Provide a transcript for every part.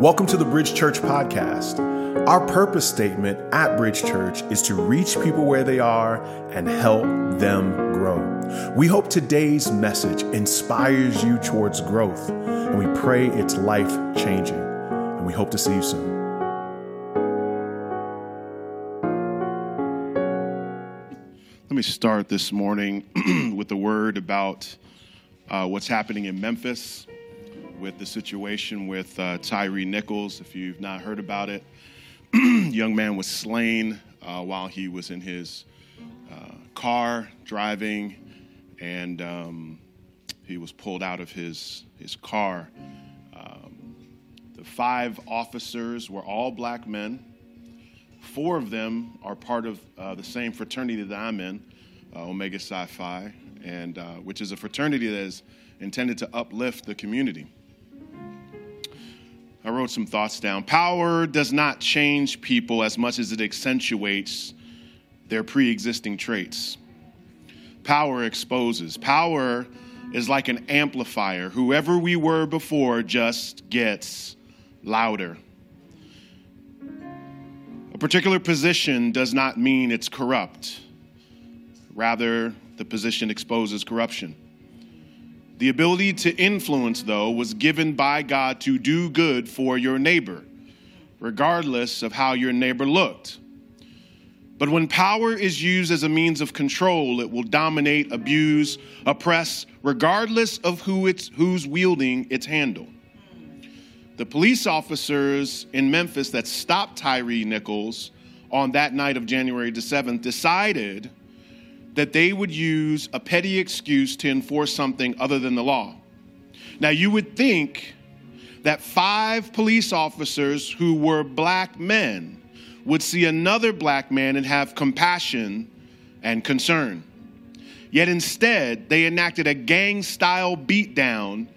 Welcome to the Bridge Church podcast. Our purpose statement at Bridge Church is to reach people where they are and help them grow. We hope today's message inspires you towards growth, and we pray it's life changing. And we hope to see you soon. Let me start this morning with a word about uh, what's happening in Memphis with the situation with uh, Tyre Nichols. If you've not heard about it, young man was slain uh, while he was in his uh, car driving, and um, he was pulled out of his his car. Um, the five officers were all black men. Four of them are part of uh, the same fraternity that I'm in, uh, Omega Psi Phi, and which is a fraternity that is intended to uplift the community. I wrote some thoughts down. Power does not change people as much as it accentuates their pre existing traits. Power exposes. Power is like an amplifier. Whoever we were before just gets louder. A particular position does not mean it's corrupt. Rather, the position exposes corruption. The ability to influence, though, was given by God to do good for your neighbor, regardless of how your neighbor looked. But when power is used as a means of control, it will dominate, abuse, oppress, regardless of who it's, who's wielding its handle. The police officers in Memphis that stopped Tyre Nichols on that night of January the 7th decided that they would use a petty excuse to enforce something other than the law. Now, you would think that five police officers who were black men would see another black man and have compassion and concern. Yet instead, they enacted a gang style beatdown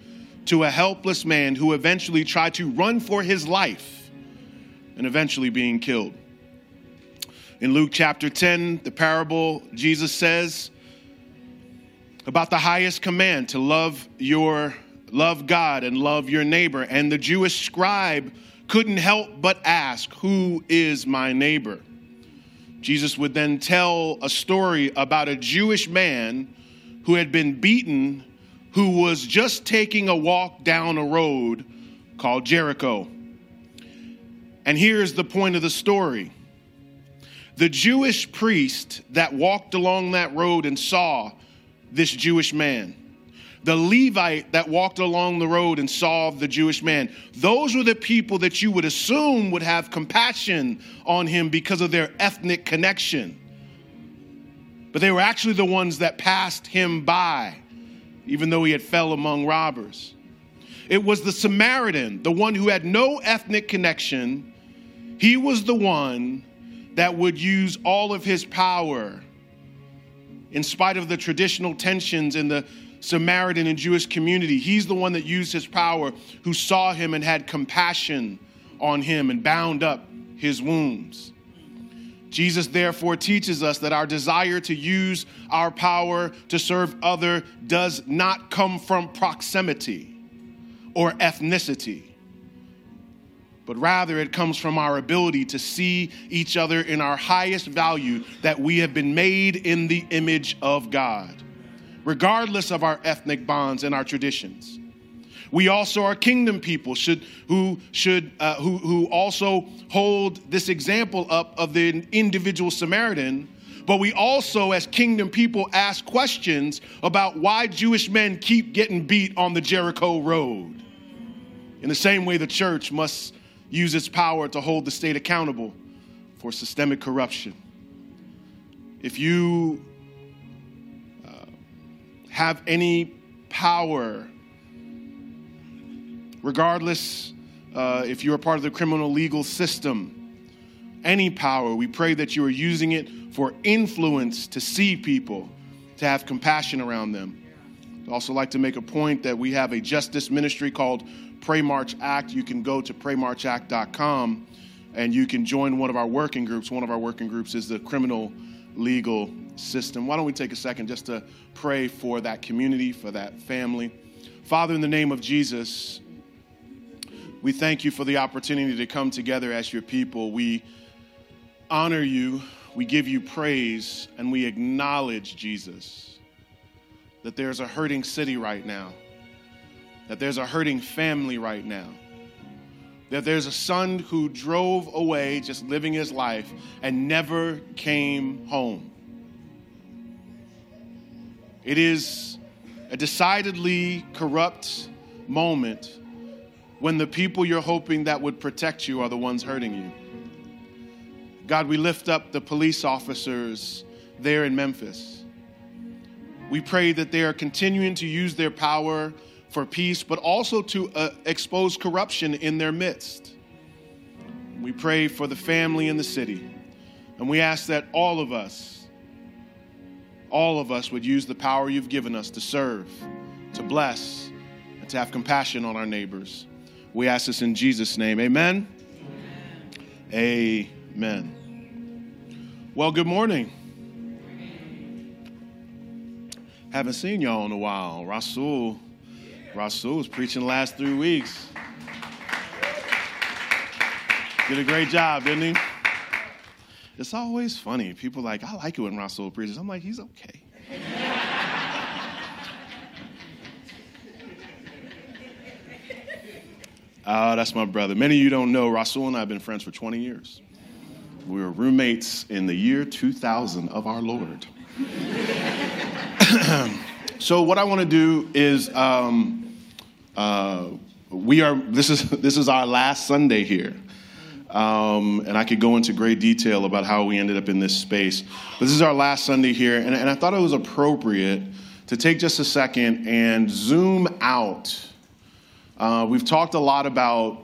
to a helpless man who eventually tried to run for his life and eventually being killed. In Luke chapter 10, the parable, Jesus says about the highest command to love your love God and love your neighbor. And the Jewish scribe couldn't help but ask, Who is my neighbor? Jesus would then tell a story about a Jewish man who had been beaten, who was just taking a walk down a road called Jericho. And here's the point of the story the Jewish priest that walked along that road and saw this Jewish man, the Levite that walked along the road and saw the Jewish man, those were the people that you would assume would have compassion on him because of their ethnic connection. But they were actually the ones that passed him by, even though he had fell among robbers. It was the Samaritan, the one who had no ethnic connection. He was the one that would use all of his power, in spite of the traditional tensions in the Samaritan and Jewish community. He's the one that used his power, who saw him and had compassion on him and bound up his wounds. Jesus therefore teaches us that our desire to use our power to serve other does not come from proximity or ethnicity but rather it comes from our ability to see each other in our highest value that we have been made in the image of God, regardless of our ethnic bonds and our traditions. We also are kingdom people should, who, should, uh, who, who also hold this example up of the individual Samaritan but we also, as kingdom people, ask questions about why Jewish men keep getting beat on the Jericho road. In the same way, the church must use its power to hold the state accountable for systemic corruption. If you uh, have any power, regardless uh, if you're a part of the criminal legal system, any power, we pray that you are using it for influence to see people, to have compassion around them. I'd also like to make a point that we have a justice ministry called Pray March Act, you can go to praymarchact.com and you can join one of our working groups. One of our working groups is the criminal legal system. Why don't we take a second just to pray for that community, for that family? Father, in the name of Jesus, We thank you for the opportunity to come together as your people. We honor you, we give you praise, and we acknowledge, Jesus, that there's a hurting city right now, that there's a hurting family right now, that there's a son who drove away just living his life and never came home. It is a decidedly corrupt moment when the people you're hoping that would protect you are the ones hurting you. God, we lift up the police officers there in Memphis. We pray that they are continuing to use their power for peace, but also to uh, expose corruption in their midst. We pray for the family in the city. And we ask that all of us, all of us would use the power you've given us to serve, to bless, and to have compassion on our neighbors. We ask this in Jesus' name. Amen. Amen. Amen. Well, good morning. Haven't seen y'all in a while. Rasul, Rasul was preaching last three weeks. Did a great job, didn't he? It's always funny. People like, I like it when Rasul preaches. I'm like, he's okay. Oh, that's my brother. Many of you don't know, Rasul and I have been friends for 20 years. We were roommates in the year 2000 of our Lord. so, what I want to do is, um, uh, we are. This is this is our last Sunday here, um, and I could go into great detail about how we ended up in this space. But this is our last Sunday here, and, and I thought it was appropriate to take just a second and zoom out uh, we've talked a lot about,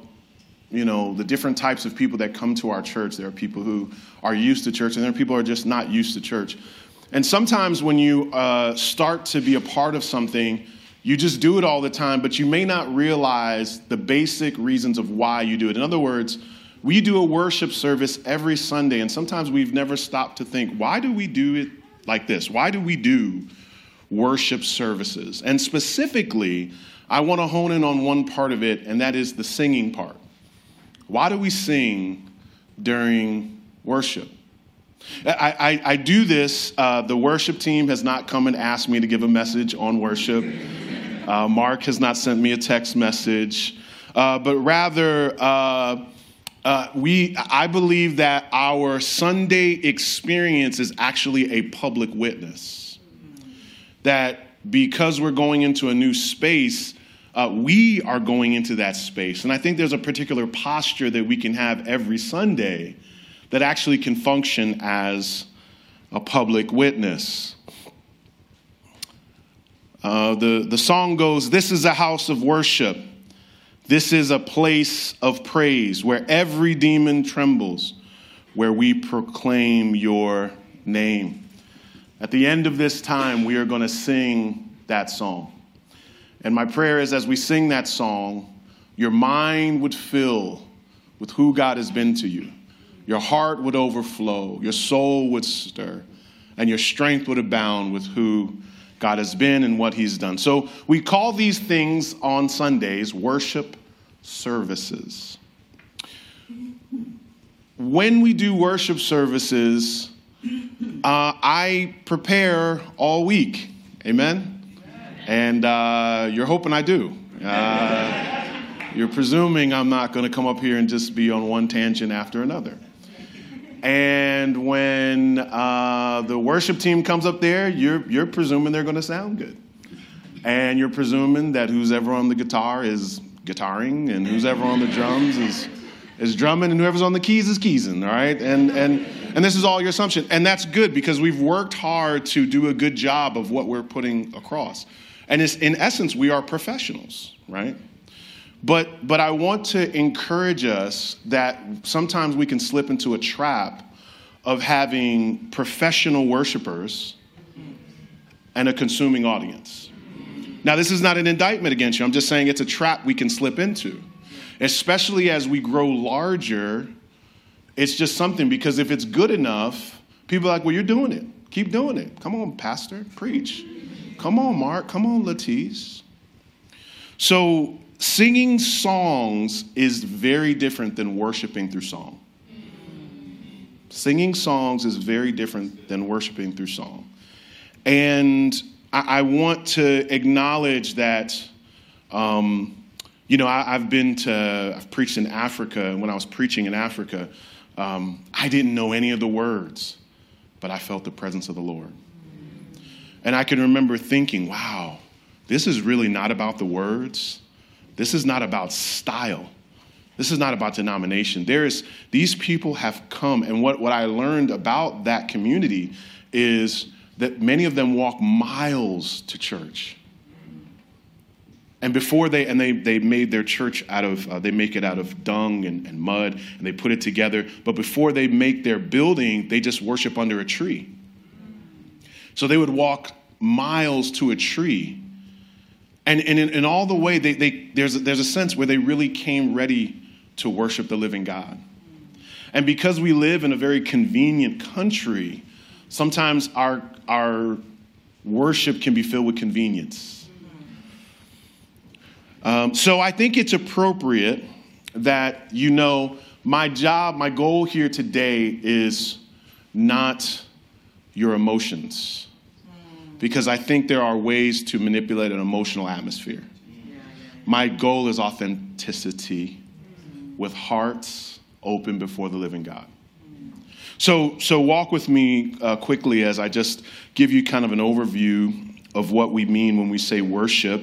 you know, the different types of people that come to our church. There are people who are used to church, and there are people who are just not used to church. And sometimes when you uh, start to be a part of something, you just do it all the time, but you may not realize the basic reasons of why you do it. In other words, we do a worship service every Sunday, and sometimes we've never stopped to think, why do we do it like this? Why do we do worship services? And specifically, I want to hone in on one part of it, and that is the singing part. Why do we sing during worship? I, I, I do this. Uh, the worship team has not come and asked me to give a message on worship. Uh, Mark has not sent me a text message, uh, but rather, uh, uh, we, I believe that our Sunday experience is actually a public witness. That because we're going into a new space, uh, we are going into that space. And I think there's a particular posture that we can have every Sunday that actually can function as a public witness. Uh, the, the song goes, This is a house of worship. This is a place of praise where every demon trembles, where we proclaim your name. At the end of this time, we are going to sing that song. And my prayer is as we sing that song, your mind would fill with who God has been to you. Your heart would overflow, your soul would stir, and your strength would abound with who God has been and what He's done. So we call these things on Sundays worship services. When we do worship services, uh, I prepare all week. Amen? And uh, you're hoping I do. Uh, you're presuming I'm not going to come up here and just be on one tangent after another. And when uh, the worship team comes up there, you're, you're presuming they're going to sound good. And you're presuming that who's ever on the guitar is guitaring, and who's ever on the drums is, is drumming, and whoever's on the keys is keysing, all right? And, and, and this is all your assumption. And that's good because we've worked hard to do a good job of what we're putting across. And it's, in essence, we are professionals, right? But, but I want to encourage us that sometimes we can slip into a trap of having professional worshipers and a consuming audience. Now, this is not an indictment against you. I'm just saying it's a trap we can slip into, especially as we grow larger. It's just something because if it's good enough, people are like, well, you're doing it. Keep doing it. Come on, Pastor, preach. Come on, Mark. Come on, Latisse. So singing songs is very different than worshiping through song. Singing songs is very different than worshiping through song. And I, I want to acknowledge that, um, you know, I, have been to, I've preached in Africa, and when I was preaching in Africa, um, I didn't know any of the words, but I felt the presence of the Lord. And I can remember thinking, wow, this is really not about the words. This is not about style. This is not about denomination. There is, these people have come, and what, what I learned about that community is that many of them walk miles to church. And before they, and they, they made their church out of, uh, they make it out of dung and, and mud, and they put it together. But before they make their building, they just worship under a tree. So they would walk miles to a tree and, and in, in all the way, they, they, there's, a, there's a sense where they really came ready to worship the living God. And because we live in a very convenient country, sometimes our, our worship can be filled with convenience. Um, so I think it's appropriate that you know my job, my goal here today is not your emotions because I think there are ways to manipulate an emotional atmosphere. My goal is authenticity with hearts open before the living God. So, so walk with me uh, quickly as I just give you kind of an overview of what we mean when we say worship.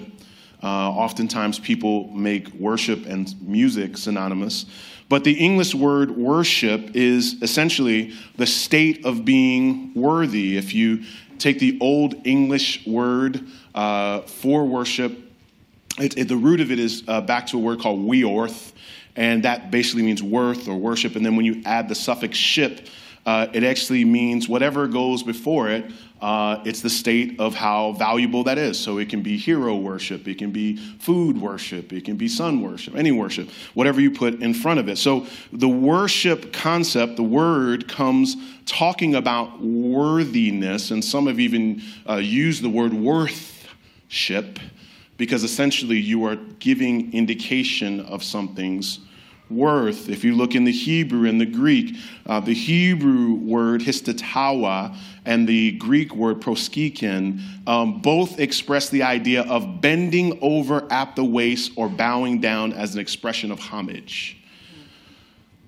Uh, oftentimes, people make worship and music synonymous, but the English word worship is essentially the state of being worthy. If you take the old English word uh, for worship. It, it, the root of it is uh, back to a word called weorth, and that basically means worth or worship. And then when you add the suffix ship, uh, it actually means whatever goes before it. Uh, it's the state of how valuable that is. So it can be hero worship, it can be food worship, it can be sun worship, any worship, whatever you put in front of it. So the worship concept, the word comes talking about worthiness, and some have even uh, used the word worthship because essentially you are giving indication of something's worth. If you look in the Hebrew and the Greek, uh, the Hebrew word hishtachavah and the Greek word proskuneo um, both express the idea of bending over at the waist or bowing down as an expression of homage.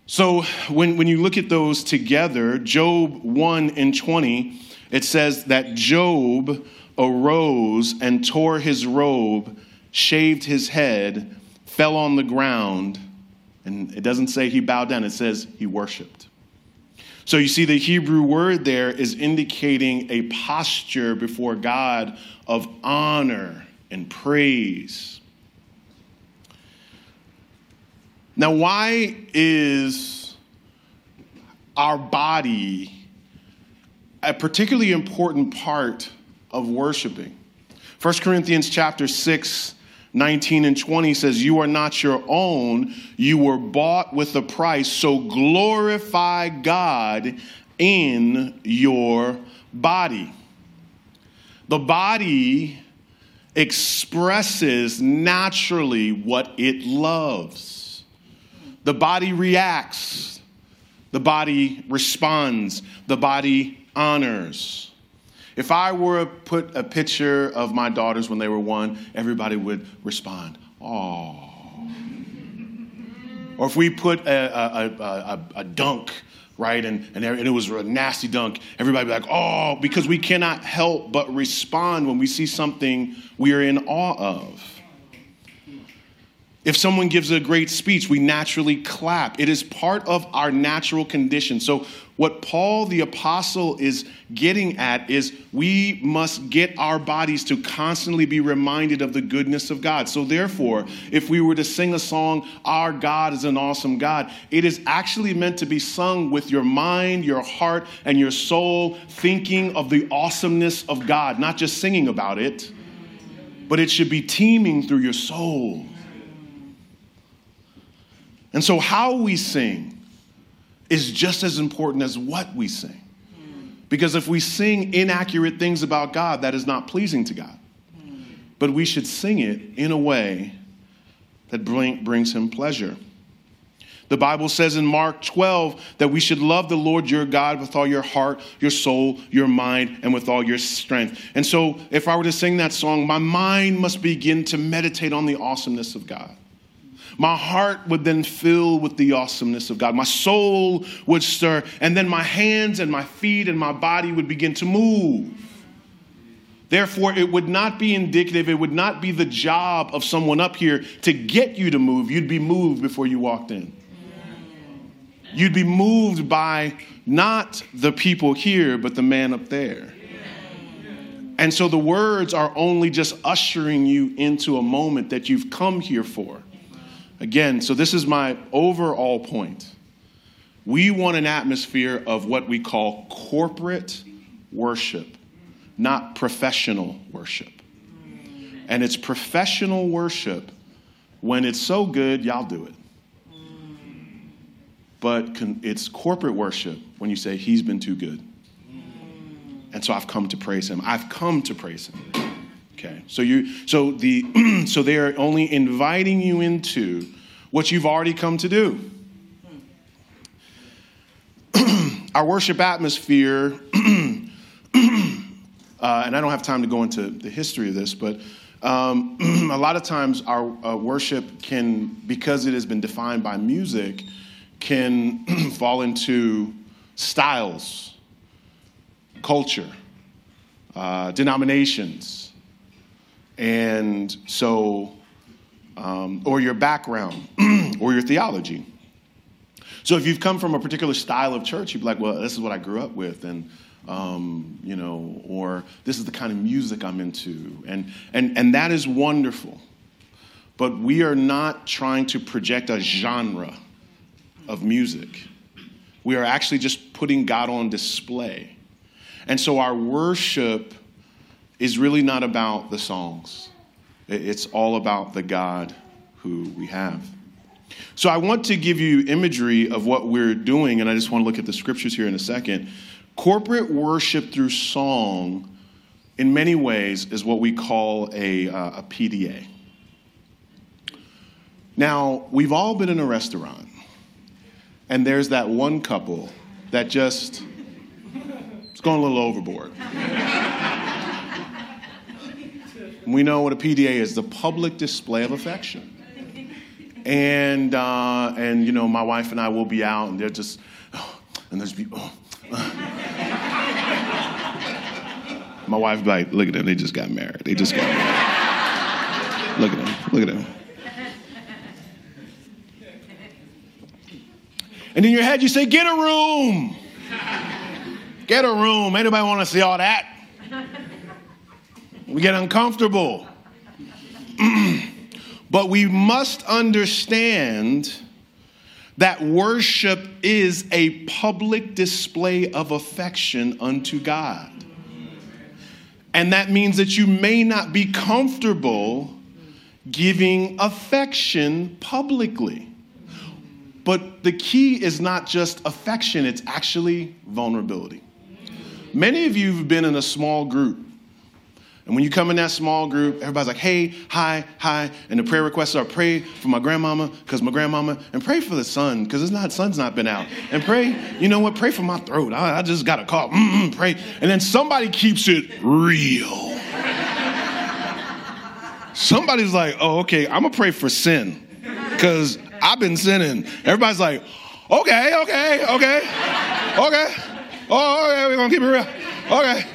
So when, when you look at those together, Job 1 and 20, it says that Job arose and tore his robe, shaved his head, fell on the ground, and it doesn't say he bowed down, it says he worshiped. So you see, the Hebrew word there is indicating a posture before God of honor and praise. Now, why is our body a particularly important part of worshiping? 1 Corinthians chapter 6 19 and 20 says, You are not your own, you were bought with a price, so glorify God in your body. The body expresses naturally what it loves. The body reacts, the body responds, the body honors. If I were to put a picture of my daughters when they were one, everybody would respond, oh. Or if we put a, a, a, a dunk, right, and, and, it was a nasty dunk, everybody be like, oh, because we cannot help but respond when we see something we are in awe of. If someone gives a great speech, we naturally clap. It is part of our natural condition. So, what Paul the Apostle is getting at is we must get our bodies to constantly be reminded of the goodness of God. So, therefore, if we were to sing a song, Our God is an awesome God, it is actually meant to be sung with your mind, your heart, and your soul, thinking of the awesomeness of God, not just singing about it, but it should be teeming through your soul. And so, how we sing is just as important as what we sing. Because if we sing inaccurate things about God, that is not pleasing to God. But we should sing it in a way that bring, brings him pleasure. The Bible says in Mark 12 that we should love the Lord your God with all your heart, your soul, your mind, and with all your strength. And so, if I were to sing that song, my mind must begin to meditate on the awesomeness of God. My heart would then fill with the awesomeness of God. My soul would stir, and then my hands and my feet and my body would begin to move. Therefore, it would not be indicative, it would not be the job of someone up here to get you to move. You'd be moved before you walked in. You'd be moved by not the people here, but the man up there. And so the words are only just ushering you into a moment that you've come here for. Again, so this is my overall point. We want an atmosphere of what we call corporate worship, not professional worship. And it's professional worship when it's so good, y'all do it. But it's corporate worship when you say, He's been too good. And so I've come to praise Him. I've come to praise Him. Okay, so you so the so they are only inviting you into what you've already come to do. Our worship atmosphere, uh, and I don't have time to go into the history of this, but um, a lot of times our uh, worship can, because it has been defined by music, can fall into styles, culture, uh, denominations. And so, um, or your background, or your theology. So if you've come from a particular style of church, you'd be like, well, this is what I grew up with, and um, you know, or this is the kind of music I'm into, and and and that is wonderful. But we are not trying to project a genre of music. We are actually just putting God on display. And so our worship is really not about the songs, it's all about the God who we have. So I want to give you imagery of what we're doing, and I just want to look at the scriptures here in a second. Corporate worship through song, in many ways, is what we call a, uh, a PDA. Now, we've all been in a restaurant and there's that one couple that just it's going a little overboard. We know what a PDA is the public display of affection. And, uh, and you know, my wife and I will be out, and they're just, oh, and there's people. Oh, my wife's like, look at them, they just got married. They just got married. look at them, look at them. And in your head, you say, Get a room. Get a room. Anybody want to see all that? We get uncomfortable. but we must understand that worship is a public display of affection unto God. And that means that you may not be comfortable giving affection publicly. But the key is not just affection, it's actually vulnerability. Many of you have been in a small group. And when you come in that small group, everybody's like, hey, hi, hi. And the prayer requests are pray for my grandmama, because my grandmama, and pray for the son, because it's not, son's not been out. And pray, you know what, pray for my throat. I, I just got a cough. Mm-mm, pray. And then somebody keeps it real. Somebody's like, oh, okay, I'm going to pray for sin, because I've been sinning. Everybody's like, okay, okay, okay, okay. Oh, oh okay, we're gonna keep it real. Okay,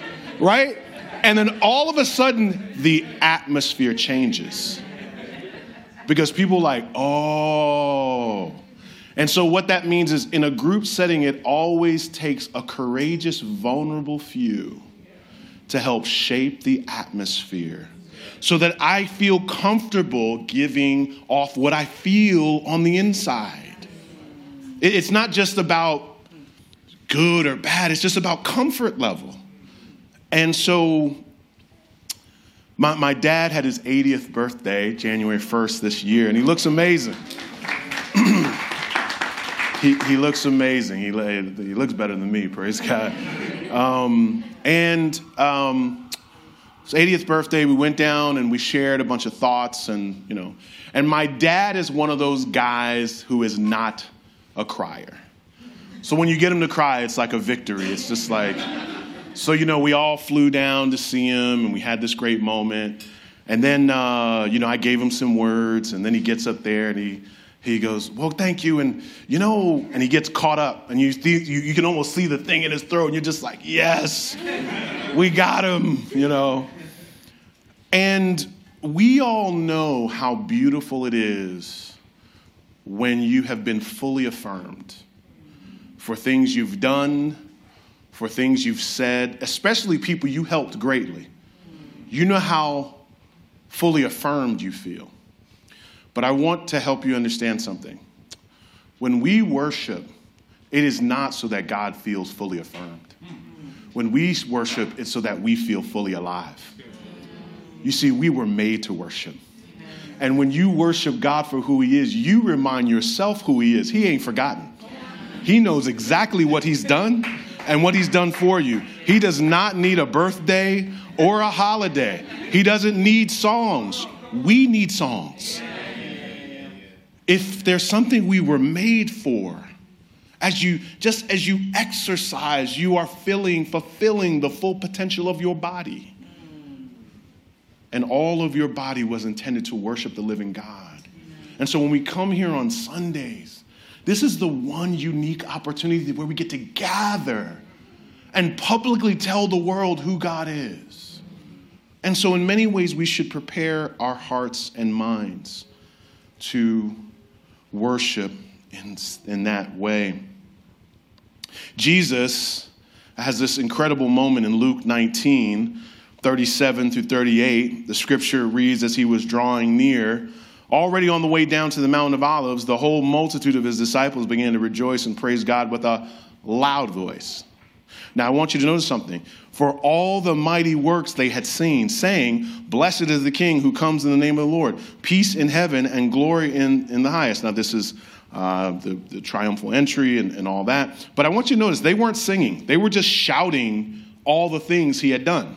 right? And then all of a sudden, the atmosphere changes. Because people like, oh. And so, what that means is in a group setting, it always takes a courageous, vulnerable few to help shape the atmosphere so that I feel comfortable giving off what I feel on the inside. It's not just about good or bad, it's just about comfort level. And so, my, my dad had his 80th birthday, January 1st this year, and he looks amazing. he, he looks amazing. He, he looks better than me, praise God. Um, and um, his 80th birthday, we went down and we shared a bunch of thoughts and, you know, and my dad is one of those guys who is not a crier. So when you get him to cry, it's like a victory. It's just like, so, you know, we all flew down to see him and we had this great moment. And then, uh, you know, I gave him some words and then he gets up there and he, he goes, Well, thank you. And, you know, and he gets caught up and you, you, you can almost see the thing in his throat and you're just like, Yes, we got him, you know. And we all know how beautiful it is when you have been fully affirmed for things you've done, for things you've said, especially people you helped greatly. You know how fully affirmed you feel. But I want to help you understand something. When we worship, it is not so that God feels fully affirmed. When we worship, it's so that we feel fully alive. You see, we were made to worship. And when you worship God for who He is, you remind yourself who He is. He ain't forgotten. He knows exactly what He's done and what He's done for you. He does not need a birthday or a holiday, He doesn't need songs. We need songs. If there's something we were made for, as you just as you exercise, you are filling, fulfilling the full potential of your body and all of your body was intended to worship the living God. And so when we come here on Sundays, this is the one unique opportunity where we get to gather and publicly tell the world who God is. And so, in many ways, we should prepare our hearts and minds to worship in, in that way. Jesus has this incredible moment in Luke 19 37 through 38, the scripture reads as he was drawing near, already on the way down to the Mount of Olives, the whole multitude of his disciples began to rejoice and praise God with a loud voice. Now, I want you to notice something. For all the mighty works they had seen, saying, Blessed is the King who comes in the name of the Lord, peace in heaven and glory in, in the highest. Now, this is uh, the, the, triumphal entry and, and all that. But I want you to notice they weren't singing, they were just shouting all the things he had done.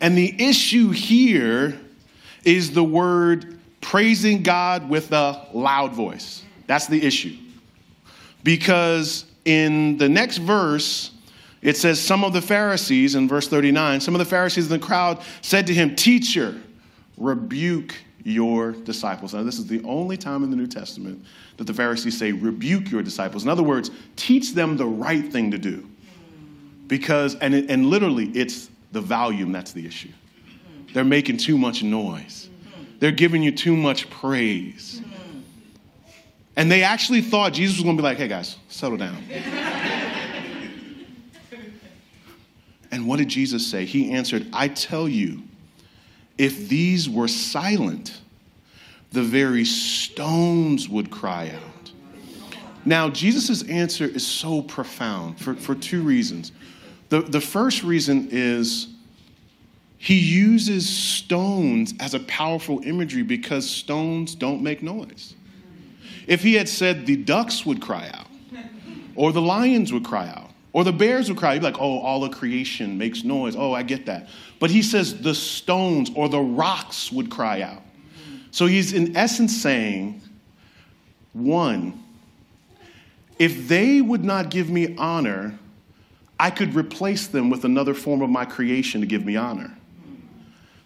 And the issue here is the word praising God with a loud voice. That's the issue. Because in the next verse, it says, Some of the Pharisees, in verse 39, some of the Pharisees in the crowd said to him, Teacher, rebuke your disciples. Now, this is the only time in the New Testament that the Pharisees say, Rebuke your disciples. In other words, teach them the right thing to do. Because, and, and literally, it's the volume that's the issue. They're making too much noise, they're giving you too much praise. And they actually thought Jesus was going to be like, hey guys, settle down. and what did Jesus say? He answered, I tell you, if these were silent, the very stones would cry out. Now, Jesus' answer is so profound for, for two reasons. The, the first reason is he uses stones as a powerful imagery because stones don't make noise. If he had said the ducks would cry out, or the lions would cry out, or the bears would cry, you'd be like, oh, all of creation makes noise. Oh, I get that. But he says the stones or the rocks would cry out. So he's in essence saying, one, if they would not give me honor, I could replace them with another form of my creation to give me honor.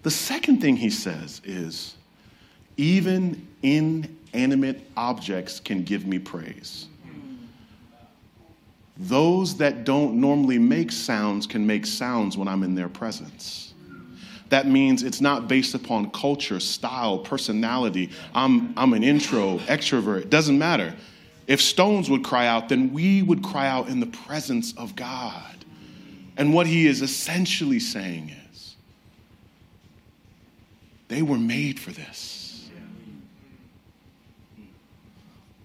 The second thing he says is even inanimate objects can give me praise. Those that don't normally make sounds can make sounds when I'm in their presence. That means it's not based upon culture, style, personality. I'm, I'm an intro, extrovert. Doesn't matter. If stones would cry out, then we would cry out in the presence of God. And what he is essentially saying is they were made for this.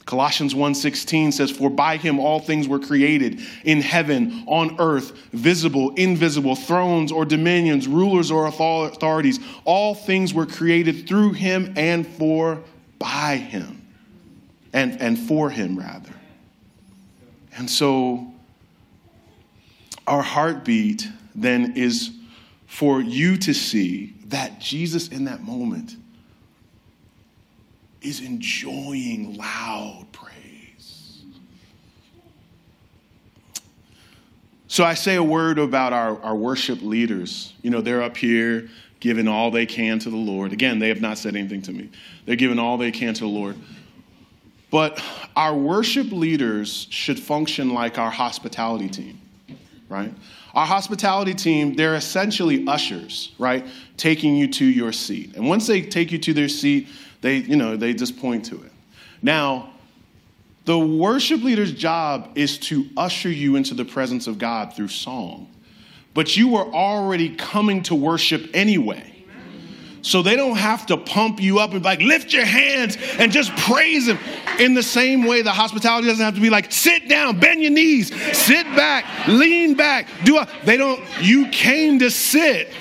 Colossians 1:16 says for by him all things were created in heaven on earth visible invisible thrones or dominions rulers or authorities all things were created through him and for by him and, and for him, rather. And so our heartbeat then is for you to see that Jesus in that moment is enjoying loud praise. So I say a word about our, our worship leaders. You know, they're up here giving all they can to the Lord. Again, they have not said anything to me. They're giving all they can to the Lord. But our worship leaders should function like our hospitality team, right? Our hospitality team, they're essentially ushers, right? Taking you to your seat. And once they take you to their seat, they, you know, they just point to it. Now, the worship leader's job is to usher you into the presence of God through song. But you were already coming to worship anyway. So they don't have to pump you up and be like, lift your hands and just praise Him. In the same way, the hospitality doesn't have to be like, sit down, bend your knees, sit back, lean back. Do a, they don't, you came to sit.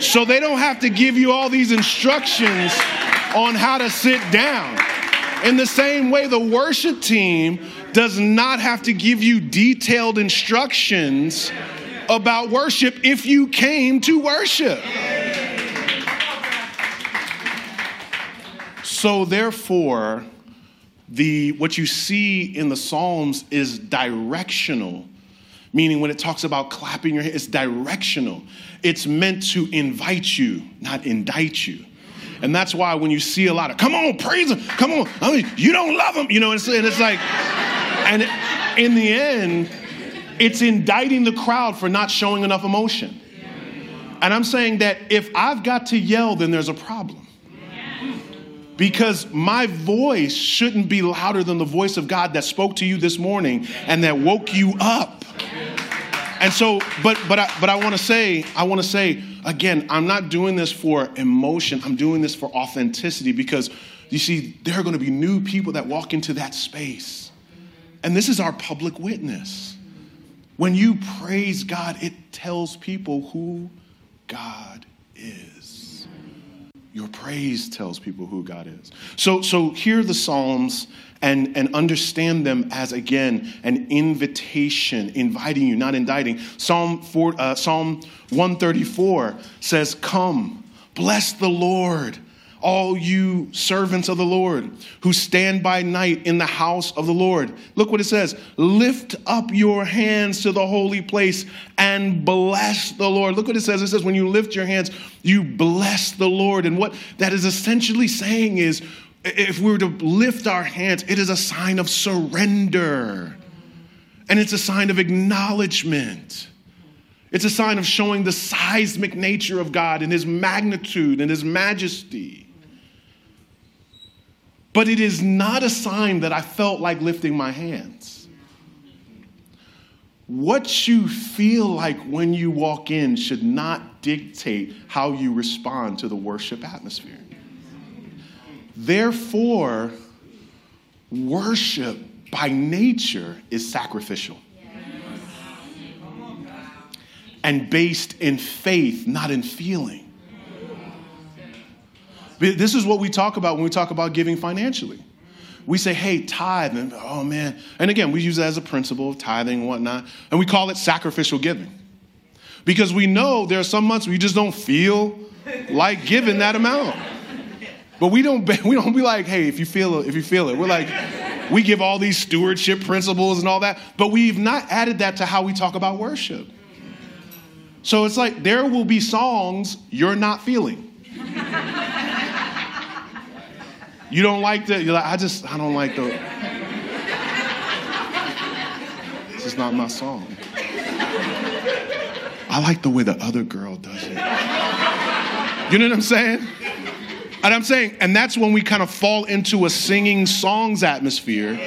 So they don't have to give you all these instructions on how to sit down. In the same way, the worship team does not have to give you detailed instructions about worship if you came to worship. So therefore, the what you see in the Psalms is directional. Meaning, when it talks about clapping your hands, it's directional. It's meant to invite you, not indict you. And that's why when you see a lot of, come on, praise him, come on, I mean, you don't love him, you know, and it's, and it's like, and in the end, it's indicting the crowd for not showing enough emotion. And I'm saying that if I've got to yell, then there's a problem. Because my voice shouldn't be louder than the voice of God that spoke to you this morning and that woke you up. And so, but but I, but I want to say, I want to say again, I'm not doing this for emotion. I'm doing this for authenticity because you see, there are going to be new people that walk into that space, and this is our public witness. When you praise God, it tells people who God is. Your praise tells people who God is. So, so hear the Psalms and, and understand them as, again, an invitation, inviting you, not indicting. Psalm, four, uh, Psalm 134 says, Come, bless the Lord all you servants of the Lord who stand by night in the house of the Lord. Look what it says lift up your hands to the holy place and bless the Lord. Look what it says. It says, when you lift your hands, you bless the Lord. And what that is essentially saying is, if we were to lift our hands, it is a sign of surrender and it's a sign of acknowledgement. It's a sign of showing the seismic nature of God and His magnitude and His majesty. But it is not a sign that I felt like lifting my hands. What you feel like when you walk in should not dictate how you respond to the worship atmosphere. Therefore, worship by nature is sacrificial and based in faith, not in feeling. This is what we talk about when we talk about giving financially. We say, hey, tithe, and oh man. And again, we use that as a principle of tithing and whatnot, and we call it sacrificial giving. Because we know there are some months we just don't feel like giving that amount. But we don't we don't be like, hey, if you feel it, if you feel it. We're like, we give all these stewardship principles and all that, but we've not added that to how we talk about worship. So it's like there will be songs you're not feeling. You don't like that? You're like, I just, I don't like the. This is not my song. I like the way the other girl does it. You know what I'm saying? And I'm saying, and that's when we kind of fall into a singing songs atmosphere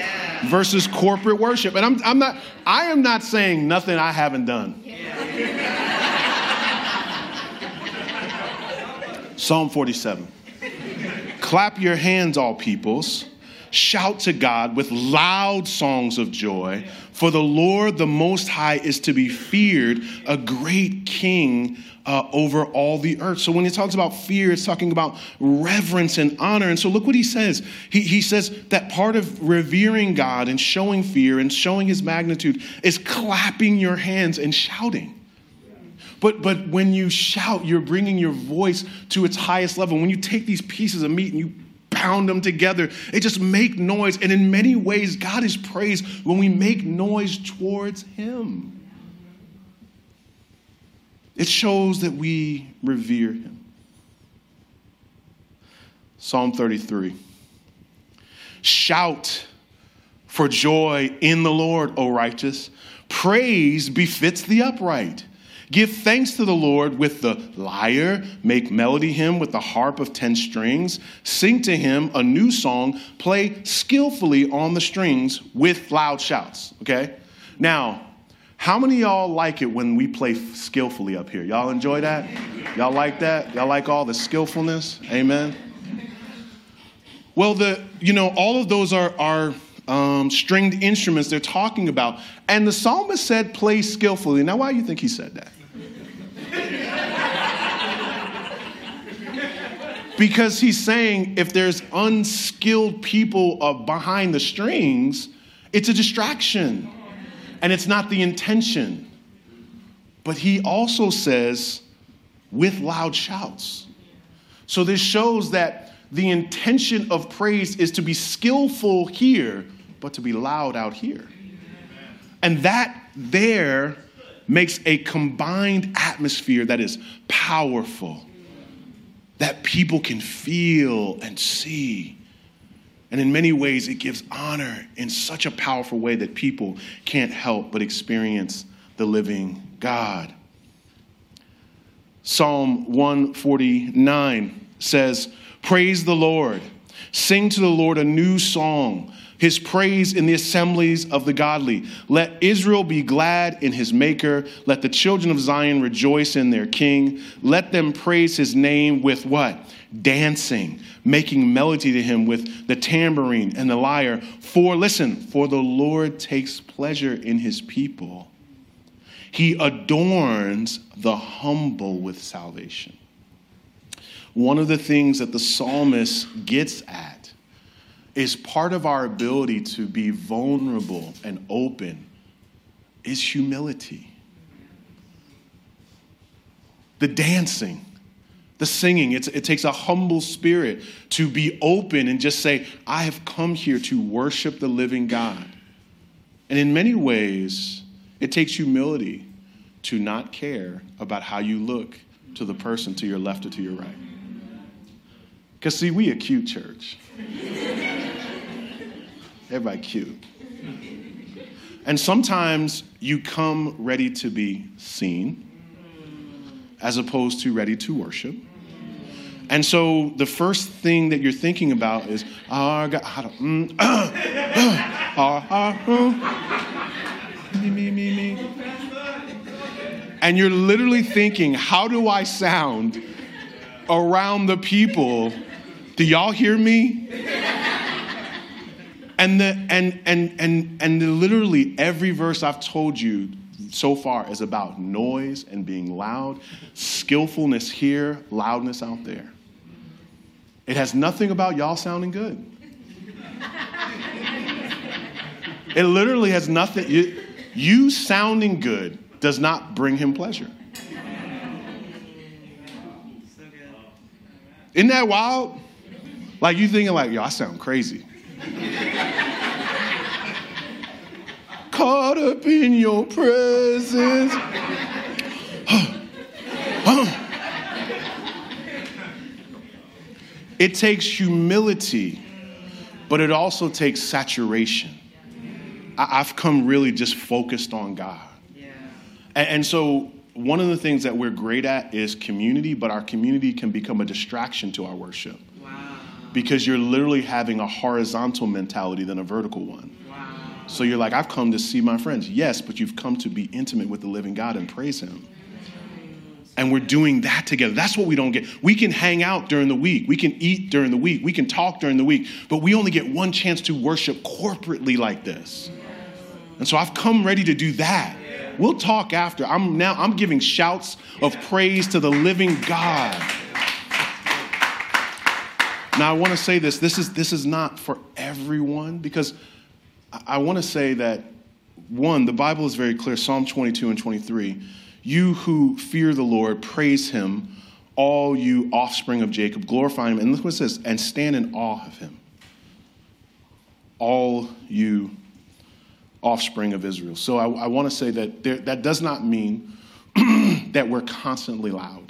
versus corporate worship. And I'm, I'm not, I am not saying nothing I haven't done. Psalm 47. Clap your hands, all peoples. Shout to God with loud songs of joy, for the Lord, the Most High, is to be feared, a great king uh, over all the earth. So when he talks about fear, it's talking about reverence and honor. And so look what he says. He, he says that part of revering God and showing fear and showing his magnitude is clapping your hands and shouting. But, but when you shout, you're bringing your voice to its highest level. When you take these pieces of meat and you pound them together, it just make noise. And in many ways, God is praised when we make noise towards Him. It shows that we revere Him. Psalm 33. Shout for joy in the Lord, O righteous. Praise befits the upright. Give thanks to the Lord with the lyre, make melody him with the harp of ten strings, sing to him a new song, play skillfully on the strings with loud shouts. Okay? Now, how many y'all like it when we play skillfully up here? Y'all enjoy that? Y'all like that? Y'all like all the skillfulness? Amen. Well, the you know all of those are are um, stringed instruments they're talking about, and the psalmist said, "Play skillfully." Now, why do you think he said that? because he's saying if there's unskilled people uh, behind the strings, it's a distraction, and it's not the intention. But he also says, with loud shouts. So this shows that the intention of praise is to be skillful here, but to be loud out here. And that there makes a combined atmosphere that is powerful, that people can feel and see. And in many ways, it gives honor in such a powerful way that people can't help but experience the living God. Psalm 149 says, Praise the Lord. Sing to the Lord a new song, his praise in the assemblies of the godly. Let Israel be glad in his maker. Let the children of Zion rejoice in their king. Let them praise his name with what? Dancing, making melody to him with the tambourine and the lyre. For, listen, for the Lord takes pleasure in his people. He adorns the humble with salvation one of the things that the psalmist gets at is part of our ability to be vulnerable and open is humility. The dancing, the singing, it takes a humble spirit to be open and just say, I have come here to worship the living God. And in many ways, it takes humility to not care about how you look to the person to your left or to your right. Because, see, we a cute church. Everybody cute. And sometimes you come ready to be seen as opposed to ready to worship. And so the first thing that you're thinking about is, oh, God, how to, mm, uh, uh, uh, me, me, me, me. And you're literally thinking, how do I sound around the people do y'all hear me? And the and and and and literally every verse I've told you so far is about noise and being loud, skillfulness here, loudness out there. It has nothing about y'all sounding good. It literally has nothing. You, you sounding good does not bring him pleasure. Isn't that wild? Like you thinking like, yo, I sound crazy. Caught up in your presence. it takes humility, but it also takes saturation. I- have come really just focused on God. Yeah. And, and so one of the things that we're great at is community, but our community can become a distraction to our worship because you're literally having a horizontal mentality than a vertical one. Wow. So you're like, I've come to see my friends. Yes, but you've come to be intimate with the living God and praise Him. And we're doing that together. That's what we don't get. We can hang out during the week, we can eat during the week, we can talk during the week, but we only get one chance to worship corporately like this. And so I've come ready to do that. We'll talk after. I'm now I'm giving shouts of praise to the living God. Now, I want to say this this is, this is not for everyone because I, want to say that, one, the Bible is very clear Psalm 22 and 23. You who fear the Lord, praise him. All you offspring of Jacob, glorify him. And look what it says, and stand in awe of him. All you offspring of Israel. So I, I want to say that there, that does not mean that we're constantly loud.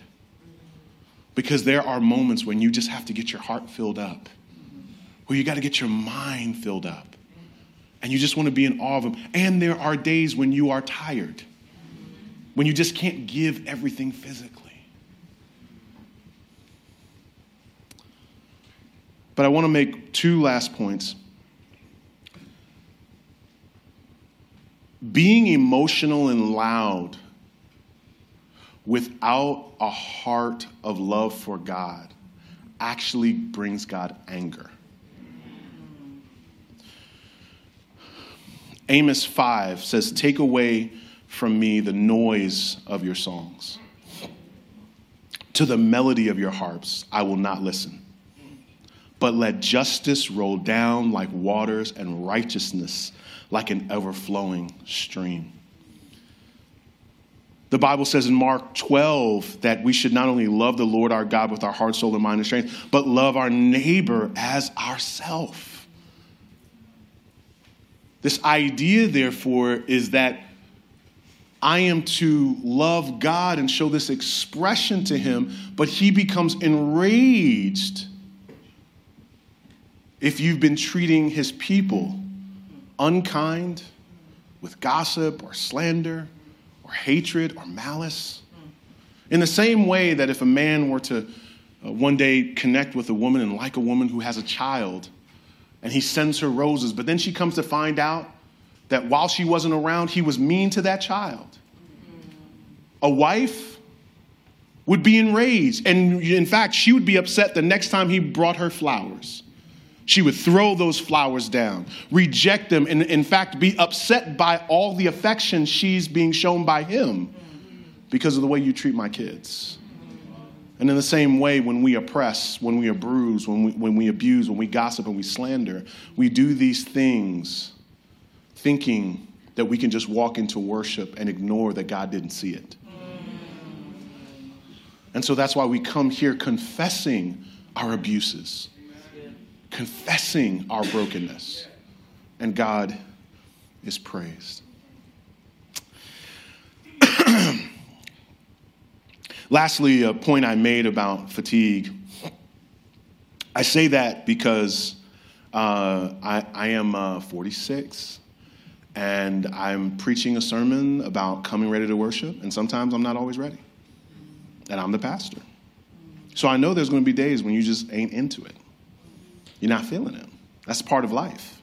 Because there are moments when you just have to get your heart filled up, where you got to get your mind filled up, and you just want to be in awe of Him. And there are days when you are tired, when you just can't give everything physically. But I want to make two last points. Being emotional and loud without a heart of love for God actually brings God anger. Amos 5 says, Take away from me the noise of your songs. To the melody of your harps, I will not listen. But let justice roll down like waters and righteousness like an overflowing stream. The Bible says in Mark 12 that we should not only love the Lord our God with our heart, soul, and mind and strength, but love our neighbor as ourself. This idea, therefore, is that I am to love God and show this expression to Him, but He becomes enraged if you've been treating His people unkind with gossip or slander or hatred or malice. In the same way that if a man were to uh, one day connect with a woman and like a woman who has a child, and he sends her roses, but then she comes to find out that while she wasn't around, he was mean to that child. A wife would be enraged, and in fact, she would be upset the next time he brought her flowers. She would throw those flowers down, reject them, and in fact, be upset by all the affection she's being shown by him because of the way you treat my kids. And in the same way, when we oppress, when we abuse, when we, when we abuse, when we gossip and we slander, we do these things thinking that we can just walk into worship and ignore that God didn't see it. And so that's why we come here confessing our abuses confessing our brokenness, and God is praised. Lastly, a point I made about fatigue. I say that because uh, I, I, am uh, 46 and I'm preaching a sermon about coming ready to worship, and sometimes I'm not always ready. And I'm the pastor. So I know there's going to be days when you just ain't into it. You're not feeling it. That's part of life.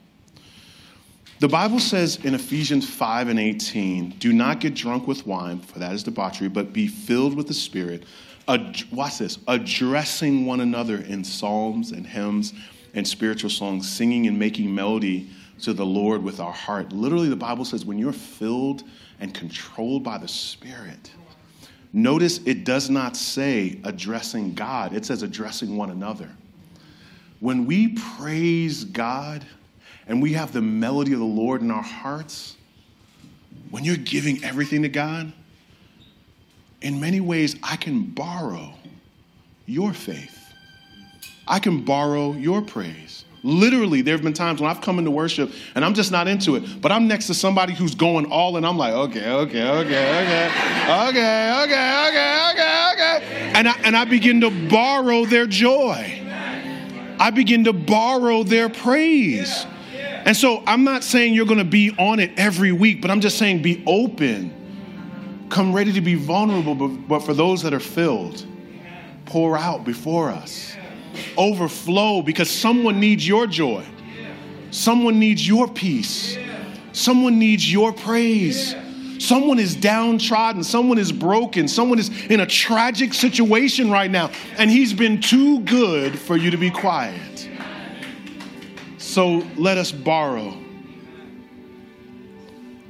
The Bible says in Ephesians 5 and 18, do not get drunk with wine, for that is debauchery, but be filled with the Spirit. Ad- watch this, addressing one another in psalms and hymns and spiritual songs, singing and making melody to the Lord with our heart. Literally, the Bible says when you're filled and controlled by the Spirit, notice it does not say addressing God, it says addressing one another when we praise God and we have the melody of the Lord in our hearts, when you're giving everything to God, in many ways, I can borrow your faith. I can borrow your praise. Literally, there have been times when I've come into worship and I'm just not into it, but I'm next to somebody who's going all and I'm like, okay, okay, okay, okay, okay, okay, okay, okay, okay. And I, and I begin to borrow their joy. I begin to borrow their praise. And so I'm not saying you're going to be on it every week, but I'm just saying be open. Come ready to be vulnerable, but, for those that are filled, pour out before us. Overflow because someone needs your joy. Someone needs your peace. Someone needs your praise. Someone is downtrodden, someone is broken, someone is in a tragic situation right now, and he's been too good for you to be quiet. So let us borrow.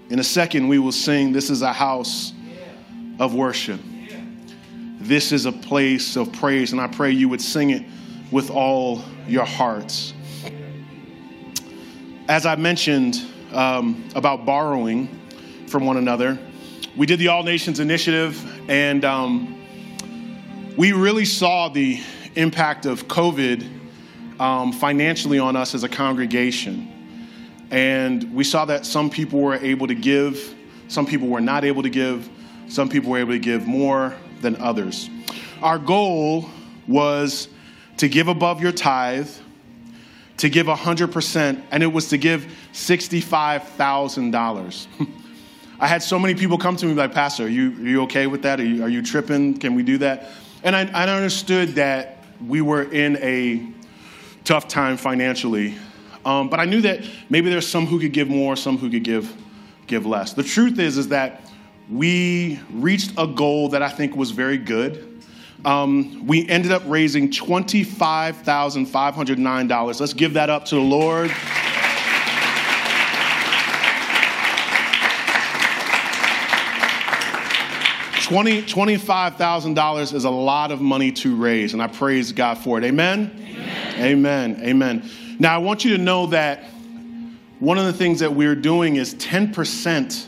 In a second, we will sing, This is a house of worship. This is a place of praise, and I pray you would sing it with all your hearts. As I mentioned um, about borrowing, from one another. we did the All Nations Initiative, and um, we really saw the impact of COVID um, financially on us as a congregation. And we saw that some people were able to give, some people were not able to give, some people were able to give more than others. Our goal was to give above your tithe, to give 100%, and it was to give $65,000. I had so many people come to me like, Pastor, are you, are you okay with that? Are you, are you tripping? Can we do that? And I, I understood that we were in a tough time financially. Um, but I knew that maybe there's some who could give more, some who could give, give less. The truth is, is that we reached a goal that I think was very good. Um, we ended up raising $25,509. Let's give that up to the Lord. Twenty twenty-five thousand dollars is a lot of money to raise, and I praise God for it. Amen? Amen. Amen. Amen. Now I want you to know that one of the things that we're doing is ten percent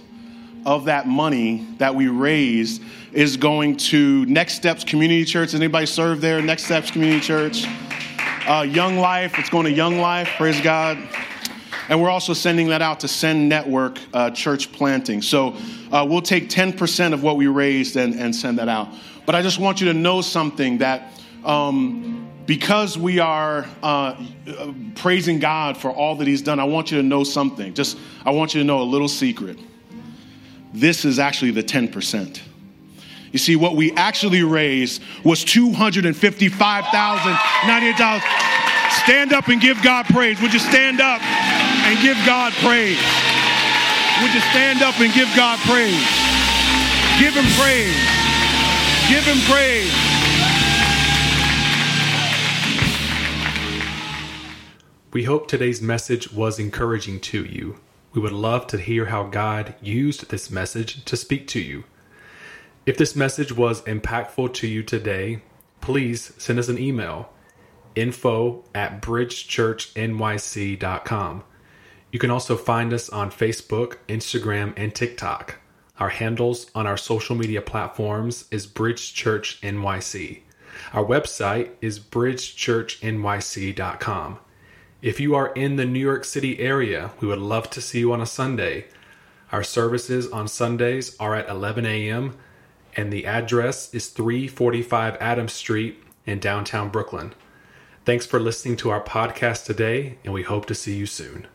of that money that we raise is going to Next Steps Community Church. Does anybody serve there? Next Steps Community Church. Uh, Young Life. It's going to Young Life. Praise God. And we're also sending that out to Send Network uh, Church Planting. So uh, we'll take 10% of what we raised and, and send that out. But I just want you to know something that um, because we are uh, praising God for all that He's done, I want you to know something. Just, I want you to know a little secret. This is actually the 10%. You see, what we actually raised was $255,098. Stand up and give God praise. Would you stand up and give God praise? Would you stand up and give God praise? Give him praise. Give him praise. We hope today's message was encouraging to you. We would love to hear how God used this message to speak to you. If this message was impactful to you today, please send us an email info at bridgechurchnyc.com. You can also find us on Facebook, Instagram, and TikTok. Our handles on our social media platforms is Bridge Church NYC. Our website is bridgechurchnyc.com. If you are in the New York City area, we would love to see you on a Sunday. Our services on Sundays are at 11 a.m., and the address is 345 Adams Street in downtown Brooklyn. Thanks for listening to our podcast today, and we hope to see you soon.